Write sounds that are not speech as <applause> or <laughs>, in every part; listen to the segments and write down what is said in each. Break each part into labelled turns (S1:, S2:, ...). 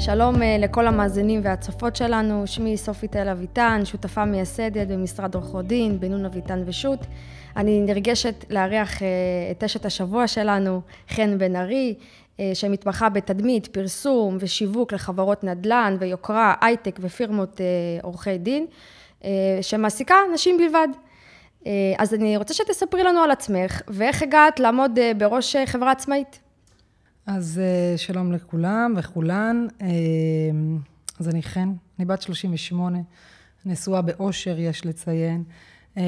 S1: שלום אה, לכל המאזינים והצופות שלנו, שמי סופי תל אביטן, שותפה מייסדת במשרד עורכות דין, בן נון אביטן ושות'. אני נרגשת לארח אה, את אשת השבוע שלנו, חן בן ארי, אה, שמתמחה בתדמית, פרסום ושיווק לחברות נדל"ן ויוקרה, הייטק ופירמות עורכי דין, שמעסיקה נשים בלבד. אז אני רוצה שתספרי לנו על עצמך, ואיך הגעת לעמוד בראש חברה עצמאית.
S2: אז אה, שלום לכולם וכולן. אה, אז אני חן, אני בת 38, נשואה באושר, יש לציין, אה,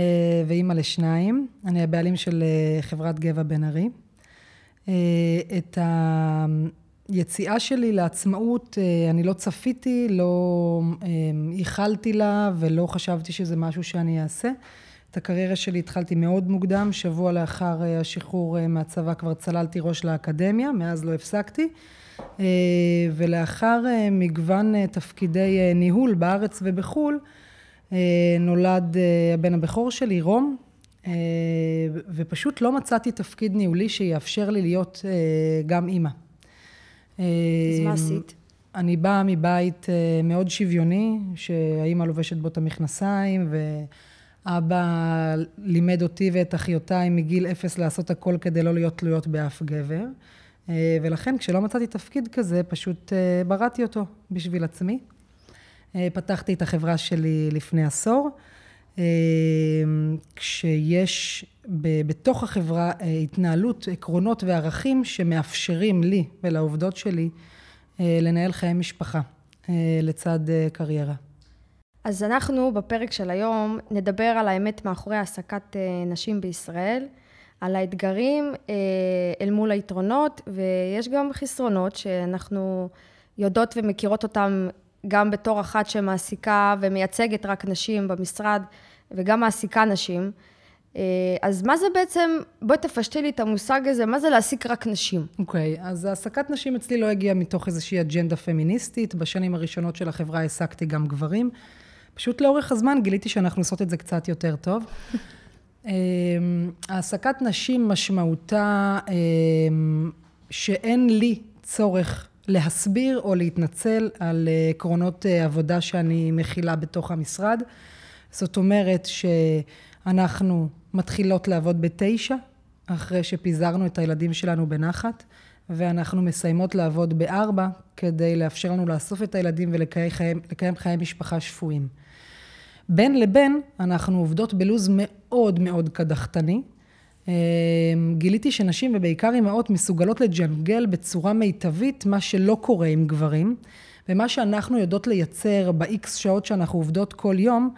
S2: ואימא לשניים. אני הבעלים של חברת גבע בן ארי. את היציאה שלי לעצמאות, אני לא צפיתי, לא ייחלתי לה ולא חשבתי שזה משהו שאני אעשה. את הקריירה שלי התחלתי מאוד מוקדם, שבוע לאחר אה, השחרור אה, מהצבא כבר צללתי ראש לאקדמיה, מאז לא הפסקתי. אה, ולאחר מגוון תפקידי ניהול בארץ ובחו"ל, נולד הבן הבכור שלי, רום, ופשוט לא מצאתי תפקיד ניהולי שיאפשר לי להיות גם אימא.
S1: אז מה עשית?
S2: אני באה מבית מאוד שוויוני, שהאימא לובשת בו את המכנסיים, ו... אבא לימד אותי ואת אחיותיי מגיל אפס לעשות הכל כדי לא להיות תלויות באף גבר. אה, ולכן כשלא מצאתי תפקיד כזה, פשוט אה, בראתי אותו בשביל עצמי. אה, פתחתי את החברה שלי לפני עשור. כשיש בתוך החברה התנהלות, עקרונות וערכים שמאפשרים לי ולעובדות שלי לנהל חיי משפחה לצד קריירה.
S1: אז אנחנו בפרק של היום נדבר על האמת מאחורי העסקת אה, נשים בישראל, על האתגרים אה, אל מול היתרונות, ויש גם חסרונות שאנחנו יודעות ומכירות אותם גם בתור אחת שמעסיקה ומייצגת רק נשים במשרד, וגם מעסיקה נשים. אה, אז מה זה בעצם, בואי תפשטי לי את המושג הזה, מה זה להעסיק רק נשים?
S2: אוקיי, okay, אז העסקת נשים אצלי לא הגיעה מתוך איזושהי אג'נדה פמיניסטית. בשנים הראשונות של החברה העסקתי גם גברים. פשוט לאורך הזמן גיליתי שאנחנו עושות את זה קצת יותר טוב. <laughs> אמ, העסקת נשים משמעותה אמ, שאין לי צורך להסביר או להתנצל על אה, עקרונות אה, עבודה שאני מכילה בתוך המשרד. זאת אומרת שאנחנו מתחילות לעבוד בתשע, אחרי שפיזרנו את הילדים שלנו בנחת, ואנחנו מסיימות לעבוד בארבע, כדי לאפשר לנו לאסוף את הילדים ולקיים חיי, חיי משפחה שפויים. בין לבין, אנחנו עובדות בלוז מאוד מאוד קדחתני. אה, גיליתי שנשים, ובעיקר אימהות, מסוגלות לג'נגל בצורה מיטבית, מה שלא קורה עם גברים. ומה שאנחנו יודעות לייצר ב-X שעות שאנחנו עובדות כל יום,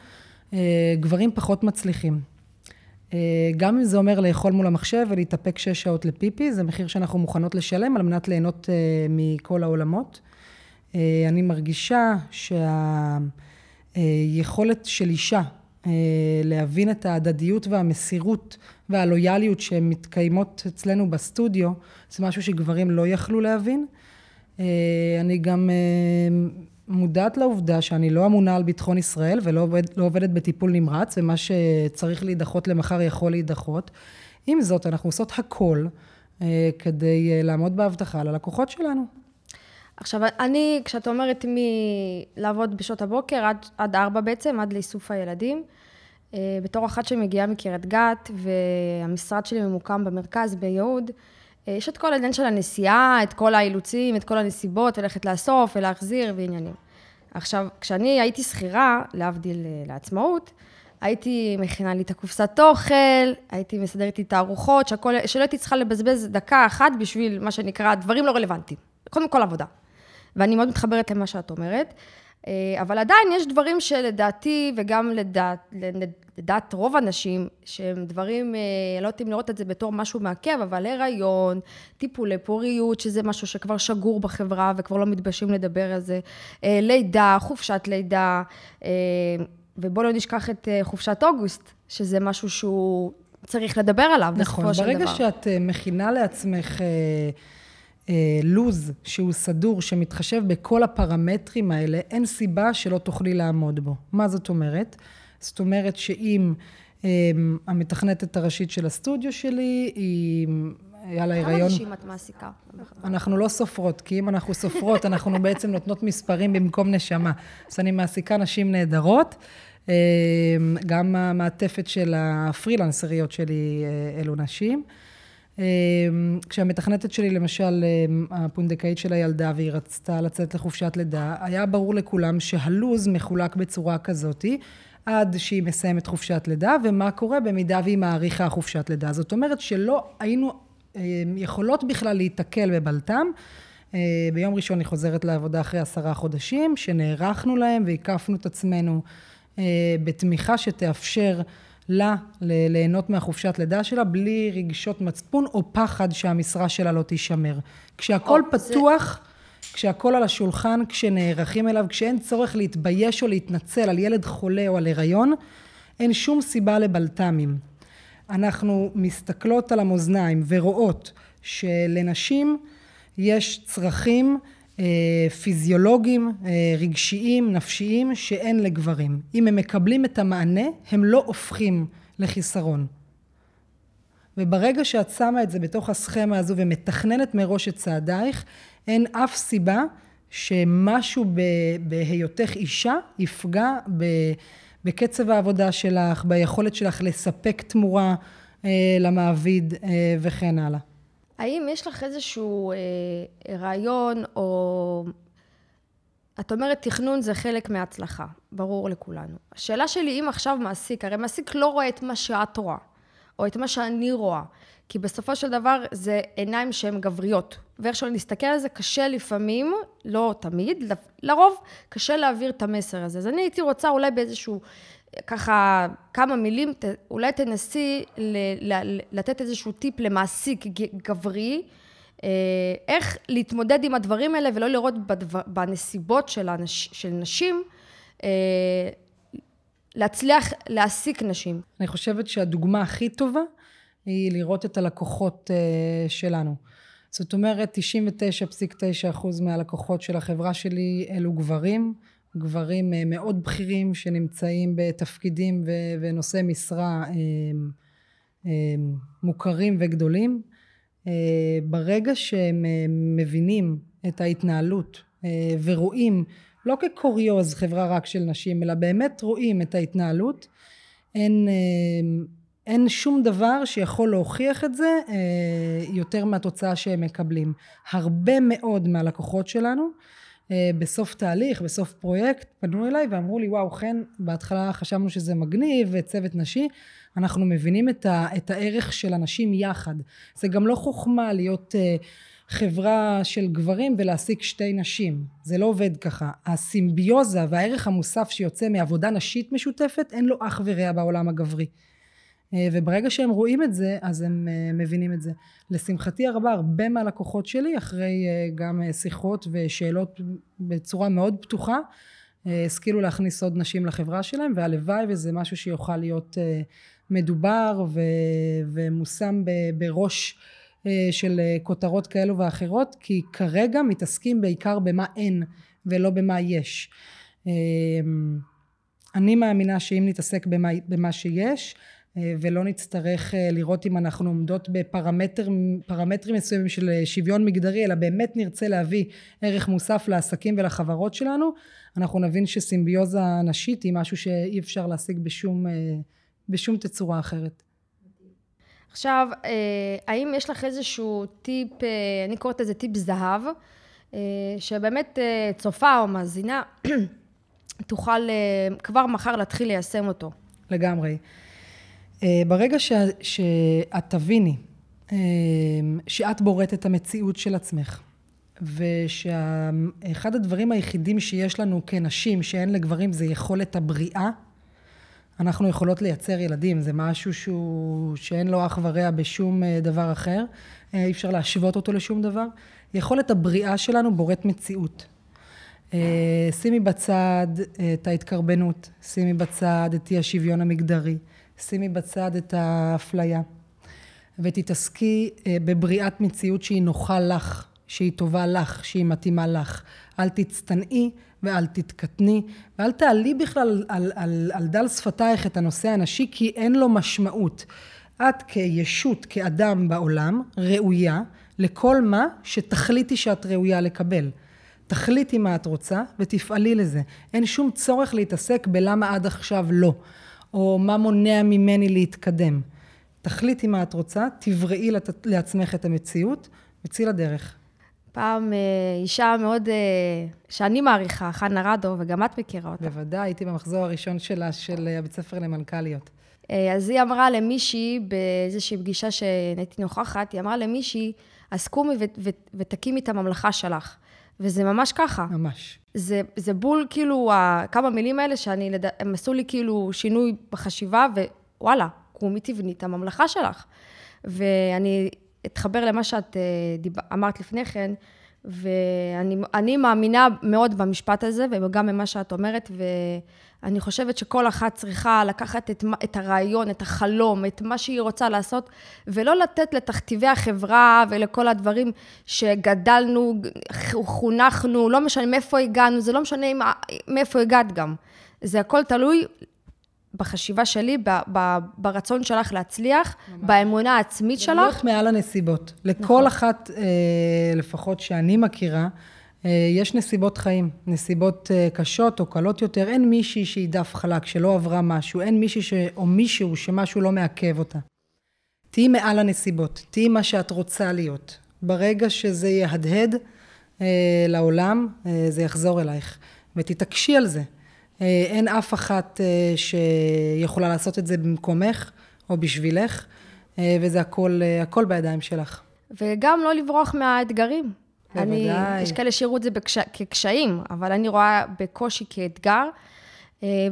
S2: אה, גברים פחות מצליחים. אה, גם אם זה אומר לאכול מול המחשב ולהתאפק שש שעות לפיפי, זה מחיר שאנחנו מוכנות לשלם על מנת ליהנות מכל העולמות. אני מרגישה שה... יכולת של אישה אה, להבין את ההדדיות והמסירות והלויאליות שמתקיימות אצלנו בסטודיו, זה משהו שגברים לא יכלו להבין. אה, אני גם אה, מודעת לעובדה שאני לא אמונה על ביטחון ישראל ולא עובד, לא עובדת בטיפול נמרץ, ומה שצריך להידחות למחר יכול להידחות. עם זאת, אנחנו עושות הכל כדי לעמוד בהבטחה ללקוחות שלנו.
S1: עכשיו, אני, כשאת אומרת מלעבוד בשעות הבוקר עד, עד ארבע בעצם, עד לאיסוף הילדים, אה, בתור אחת שמגיעה מקריית גת, והמשרד שלי ממוקם במרכז, ביהוד, אה, יש את כל העניין של הנסיעה, את כל האילוצים, את כל הנסיבות, ללכת לאסוף ולהחזיר ועניינים. עכשיו, כשאני הייתי שכירה, להבדיל אה, לעצמאות, הייתי מכינה לי את הקופסת אוכל, הייתי מסדרת לי את הארוחות, שלא הייתי צריכה לבזבז דקה אחת בשביל מה שנקרא דברים לא רלוונטיים. קודם כל עבודה. ואני מאוד מתחברת למה שאת אומרת. אה, אבל עדיין יש דברים שלדעתי, וגם לדעת, לדעת רוב הנשים, שהם דברים, אה, לא יודעת אם לראות את זה בתור משהו מעכב, אבל הריון, טיפולי פוריות, שזה משהו שכבר שגור בחברה וכבר לא מתביישים לדבר על זה, אה, לידה, חופשת לידה, ובואו לא נשכח את חופשת אוגוסט, שזה משהו שהוא צריך לדבר עליו
S2: נכון, בסופו של דבר. נכון, ברגע שאת מכינה לעצמך... לוז שהוא סדור, שמתחשב בכל הפרמטרים האלה, אין סיבה שלא תוכלי לעמוד בו. מה זאת אומרת? זאת אומרת שאם אה, המתכנתת הראשית של הסטודיו שלי, היא היה לה הריון...
S1: כמה נשים את מעסיקה?
S2: אנחנו לא סופרות, כי אם אנחנו סופרות, <laughs> אנחנו בעצם נותנות מספרים במקום נשמה. אז אני מעסיקה נשים נהדרות. אה, גם המעטפת של הפרילנסריות שלי אה, אלו נשים. אה, כשהמתכנתת שלי, למשל, הפונדקאית של הילדה, והיא רצתה לצאת לחופשת לידה, היה ברור לכולם שהלו"ז מחולק בצורה כזאתי. עד שהיא מסיימת חופשת לידה, ומה קורה במידה והיא מאריכה חופשת לידה. זאת אומרת שלא היינו יכולות בכלל להיתקל בבלת"ם. ביום ראשון היא חוזרת לעבודה אחרי עשרה חודשים, שנערכנו להם והקפנו את עצמנו בתמיכה שתאפשר לה ליהנות מהחופשת לידה שלה בלי רגשות מצפון או פחד שהמשרה שלה לא תישמר. כשהכול פתוח, זה... כשהכול על השולחן, כשנערכים אליו, כשאין צורך להתבייש או להתנצל על ילד חולה או על הריון, אין שום סיבה לבלת"מים. אנחנו מסתכלות על המאזניים ורואות שלנשים יש צרכים פיזיולוגיים, אה, רגשיים, נפשיים, שאין לגברים. אם הם מקבלים את המענה, הם לא הופכים לחיסרון. וברגע שאת שמה את זה בתוך הסכמה הזו ומתכננת מראש את צעדייך, אין אף סיבה שמשהו בהיותך אישה יפגע בקצב העבודה שלך, ביכולת שלך לספק תמורה אה, למעביד וכן הלאה.
S1: האם יש לך איזשהו אה, רעיון, או... את אומרת תכנון זה חלק מההצלחה, ברור לכולנו. השאלה שלי, אם עכשיו מעסיק, הרי מעסיק לא רואה את מה שאת רואה, או את מה שאני רואה, כי בסופו של דבר זה עיניים שהן גבריות. ואיך שלא נסתכל על זה, קשה לפעמים, לא תמיד, לרוב, קשה להעביר את המסר הזה. אז אני הייתי רוצה אולי באיזשהו ככה כמה מילים, אולי תנסי לתת איזשהו טיפ למעסיק גברי, אה, איך להתמודד עם הדברים האלה ולא לראות בנסיבות של, הנש, של נשים, אה, להצליח להעסיק נשים.
S2: אני חושבת שהדוגמה הכי טובה היא לראות את הלקוחות אה, שלנו. זאת אומרת, 99.9% מהלקוחות של החברה שלי אלו גברים. גברים אה, מאוד בכירים שנמצאים בתפקידים ונושאי משרה אה, מוכרים וגדולים. ברגע שהם מבינים את ההתנהלות ורואים לא כקוריוז חברה רק של נשים אלא באמת רואים את ההתנהלות אין, אין שום דבר שיכול להוכיח את זה יותר מהתוצאה שהם מקבלים. הרבה מאוד מהלקוחות שלנו אה, בסוף תהליך, בסוף פרויקט, פנו אליי ואמרו לי, וואו, חן, בהתחלה חשבנו שזה מגניב, וצוות נשי, אנחנו מבינים את, ה, את הערך של אנשים יחד. זה גם לא חוכמה להיות uh, חברה של גברים ולהעסיק שתי נשים. זה לא עובד ככה. הסימביוזה והערך המוסף שיוצא מעבודה נשית משותפת, אין לו אח ורע בעולם הגברי. אה, וברגע שהם רואים את זה, אז הם אה, מבינים את זה. לשמחתי הרבה, הרבה מהלקוחות שלי, אחרי אה, גם שיחות ושאלות בצורה מאוד פתוחה, השכילו להכניס עוד נשים לחברה שלהם, והלוואי וזה משהו שיוכל להיות מדובר ומושם בראש של כותרות כאלו ואחרות, כי כרגע מתעסקים בעיקר במה אין ולא במה יש. אני מאמינה שאם נתעסק במה, במה שיש, ולא נצטרך אה, לראות אם אנחנו עומדות בפרמטרים מסוימים של אה, שוויון מגדרי, אלא באמת נרצה להביא ערך מוסף לעסקים ולחברות שלנו, אנחנו נבין שסימביוזה נשית היא משהו שאי אפשר להשיג בשום, בשום תצורה אחרת.
S1: עכשיו, האם יש לך איזשהו טיפ, אני קוראת לזה טיפ זהב, שבאמת צופה או מאזינה <clears throat> תוכל כבר מחר להתחיל ליישם אותו?
S2: לגמרי. אה, ברגע ש, שאת תביני אה, שאת בוראת את המציאות של עצמך, ושאחד הדברים היחידים שיש לנו כנשים שאין לגברים זה יכולת הבריאה, אנחנו יכולות לייצר ילדים, זה משהו שהוא, שאין לו אח ורע בשום אה, דבר אחר, אי אפשר להשוות אותו לשום דבר. יכולת הבריאה שלנו בוראת מציאות. שימי בצד את ההתקרבנות, שימי בצד את אי השוויון המגדרי. שימי בצד את האפליה ותתעסקי אה, בבריאת מציאות שהיא נוחה לך, שהיא טובה לך, שהיא מתאימה לך. אל תצטנעי ואל תתקטני ואל תעלי בכלל על, על, על דל שפתייך את הנושא הנשי כי אין לו משמעות. את כישות, כאדם בעולם, ראויה לכל מה שתחליטי שאת ראויה לקבל. תחליטי מה את רוצה ותפעלי לזה. אין שום צורך להתעסק בלמה עד עכשיו לא, או מה מונע ממני להתקדם. תחליטי מה את רוצה, תבראי לעצמך את המציאות, וצאי לדרך.
S1: פעם אה, אישה מאוד, אה, שאני מעריכה, חנה רדו, וגם את מכירה אותה.
S2: בוודאי, הייתי במחזור הראשון שלה, של הבית ספר למנכ"ליות.
S1: אה, אז היא אמרה למישהי, באיזושהי פגישה שהייתי נוכחת, היא אמרה למישהי, אז קומי ותקימי את הממלכה שלך. וזה ממש ככה.
S2: ממש.
S1: זה, זה בול, כאילו, כמה מילים האלה שאני, הם עשו לי כאילו שינוי בחשיבה, ווואלה, קומי תבני את הממלכה שלך. ואני אתחבר למה שאת אה, דיב... אמרת לפני כן, ואני מאמינה מאוד במשפט הזה, וגם במה שאת אומרת, ואני חושבת שכל אחת צריכה לקחת את, את הרעיון, את החלום, את מה שהיא רוצה לעשות, ולא לתת לתכתיבי החברה ולכל הדברים שגדלנו, חונכנו, לא משנה מאיפה הגענו, זה לא משנה מאיפה הגעת גם. זה הכל תלוי בחשיבה שלי, ב, ב, ברצון שלך להצליח, ממש. באמונה העצמית שלך.
S2: להיות מעל הנסיבות. לכל נכון. אחת, אה, לפחות שאני מכירה, אה, יש נסיבות חיים, נסיבות אה, קשות או קלות יותר. אין מישהי שהיא דף חלק, שלא עברה משהו, אין מישהי ש... או מישהו שמשהו לא מעכב אותה. תהיי מעל הנסיבות, תהיי מה שאת רוצה להיות. ברגע שזה יהדהד אה, לעולם, אה, זה יחזור אלייך. ותתעקשי על זה. אה, אין אף אחת אה, שיכולה לעשות את זה במקומך או בשבילך, אה, וזה הכל, הכל בידיים שלך.
S1: וגם לא לברוח מהאתגרים. בוודאי. אני, יש כאלה שיראו את זה בקש, כקשיים, אבל אני רואה בקושי כאתגר.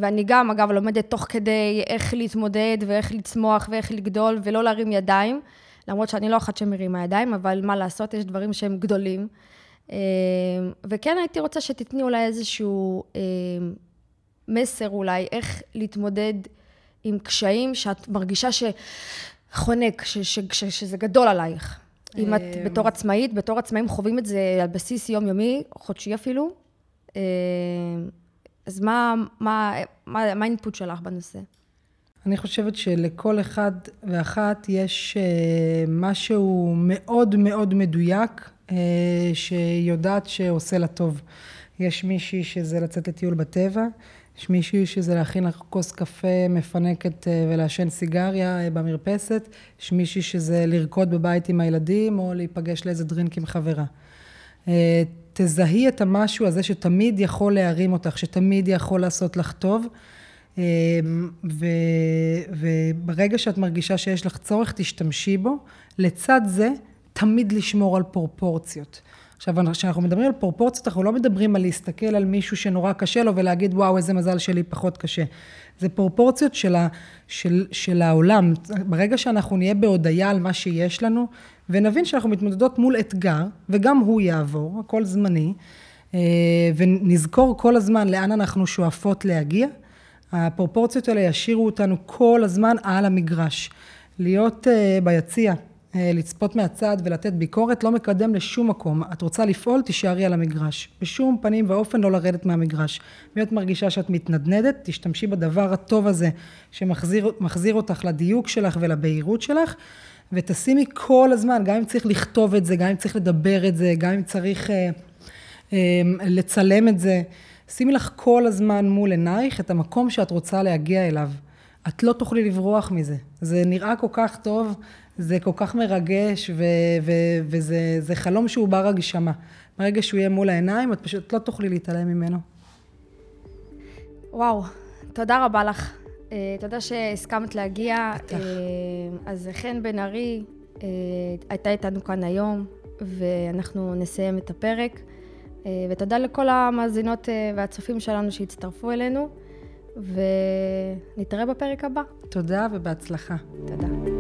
S1: ואני גם, אגב, לומדת תוך כדי איך להתמודד ואיך לצמוח ואיך לגדול ולא להרים ידיים, למרות שאני לא אחת שמרימה ידיים, אבל מה לעשות, יש דברים שהם גדולים. וכן הייתי רוצה שתתני אולי איזשהו מסר אולי, איך להתמודד עם קשיים שאת מרגישה שחונק, ש, ש, ש, שזה גדול עלייך. אם את אמ, בתור עצמאית, בתור עצמאים חווים את זה על בסיס יומיומי, חודשי אפילו. אמ, אז מה, מה, מה, מה האינפוט שלך בנושא?
S2: אני חושבת שלכל אחד ואחת יש אה, משהו מאוד מאוד מדויק, אה, שיודעת שעושה לה טוב. יש מישהי שזה לצאת לטיול בטבע, יש מישהי שזה להכין לך כוס קפה מפנקת אה, ולעשן סיגריה אה, במרפסת, יש מישהי שזה לרקוד בבית עם הילדים או להיפגש לאיזה דרינק עם חברה. אה, תזהי את המשהו הזה שתמיד יכול להרים אותך, שתמיד יכול לעשות לך טוב, ו, וברגע שאת מרגישה שיש לך צורך, תשתמשי בו. לצד זה, תמיד לשמור על פרופורציות. עכשיו, כשאנחנו מדברים על פרופורציות, אנחנו לא מדברים על להסתכל על מישהו שנורא קשה לו ולהגיד, וואו, איזה מזל שלי פחות קשה. זה פרופורציות של, ה, של, של העולם. ברגע שאנחנו נהיה בהודיה על מה שיש לנו, ונבין שאנחנו מתמודדות מול אתגר, וגם הוא יעבור, הכל זמני, אה, ונזכור כל הזמן לאן אנחנו שואפות להגיע, הפרופורציות האלה ישאירו אותנו כל הזמן על המגרש. להיות אה, ביציע, לצפות מהצד ולתת ביקורת לא מקדם לשום מקום. את רוצה לפעול, תישארי על המגרש. בשום פנים ואופן לא לרדת מהמגרש. אם את מרגישה שאת מתנדנדת, תשתמשי בדבר הטוב הזה שמחזיר אותך לדיוק שלך ולבהירות שלך, ותשימי כל הזמן, גם אם צריך לכתוב את זה, גם אם צריך לדבר את זה, גם אם צריך אה, אה, לצלם את זה, שימי לך כל הזמן מול עינייך את המקום שאת רוצה להגיע אליו. את לא תוכלי לברוח מזה. זה נראה כל כך טוב, זה כל כך מרגש, ו- ו- וזה חלום שהוא בר הגשמה. ברגע שהוא יהיה מול העיניים, את פשוט לא תוכלי להתעלם ממנו.
S1: וואו, תודה רבה לך. Uh, תודה שהסכמת להגיע. בטח. Uh, אז חן בן ארי uh, הייתה איתנו כאן היום, ואנחנו נסיים את הפרק. Uh, ותודה לכל המאזינות uh, והצופים שלנו שהצטרפו אלינו, ונתראה בפרק הבא.
S2: תודה ובהצלחה.
S1: תודה.